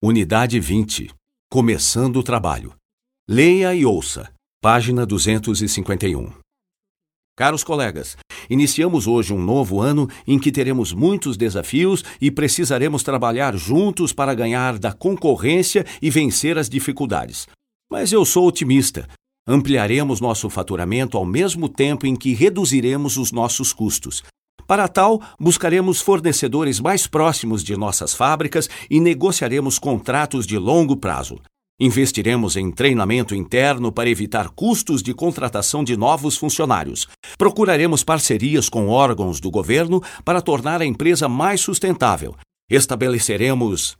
Unidade 20. Começando o trabalho. Leia e ouça. Página 251. Caros colegas, iniciamos hoje um novo ano em que teremos muitos desafios e precisaremos trabalhar juntos para ganhar da concorrência e vencer as dificuldades. Mas eu sou otimista. Ampliaremos nosso faturamento ao mesmo tempo em que reduziremos os nossos custos. Para tal, buscaremos fornecedores mais próximos de nossas fábricas e negociaremos contratos de longo prazo. Investiremos em treinamento interno para evitar custos de contratação de novos funcionários. Procuraremos parcerias com órgãos do governo para tornar a empresa mais sustentável. Estabeleceremos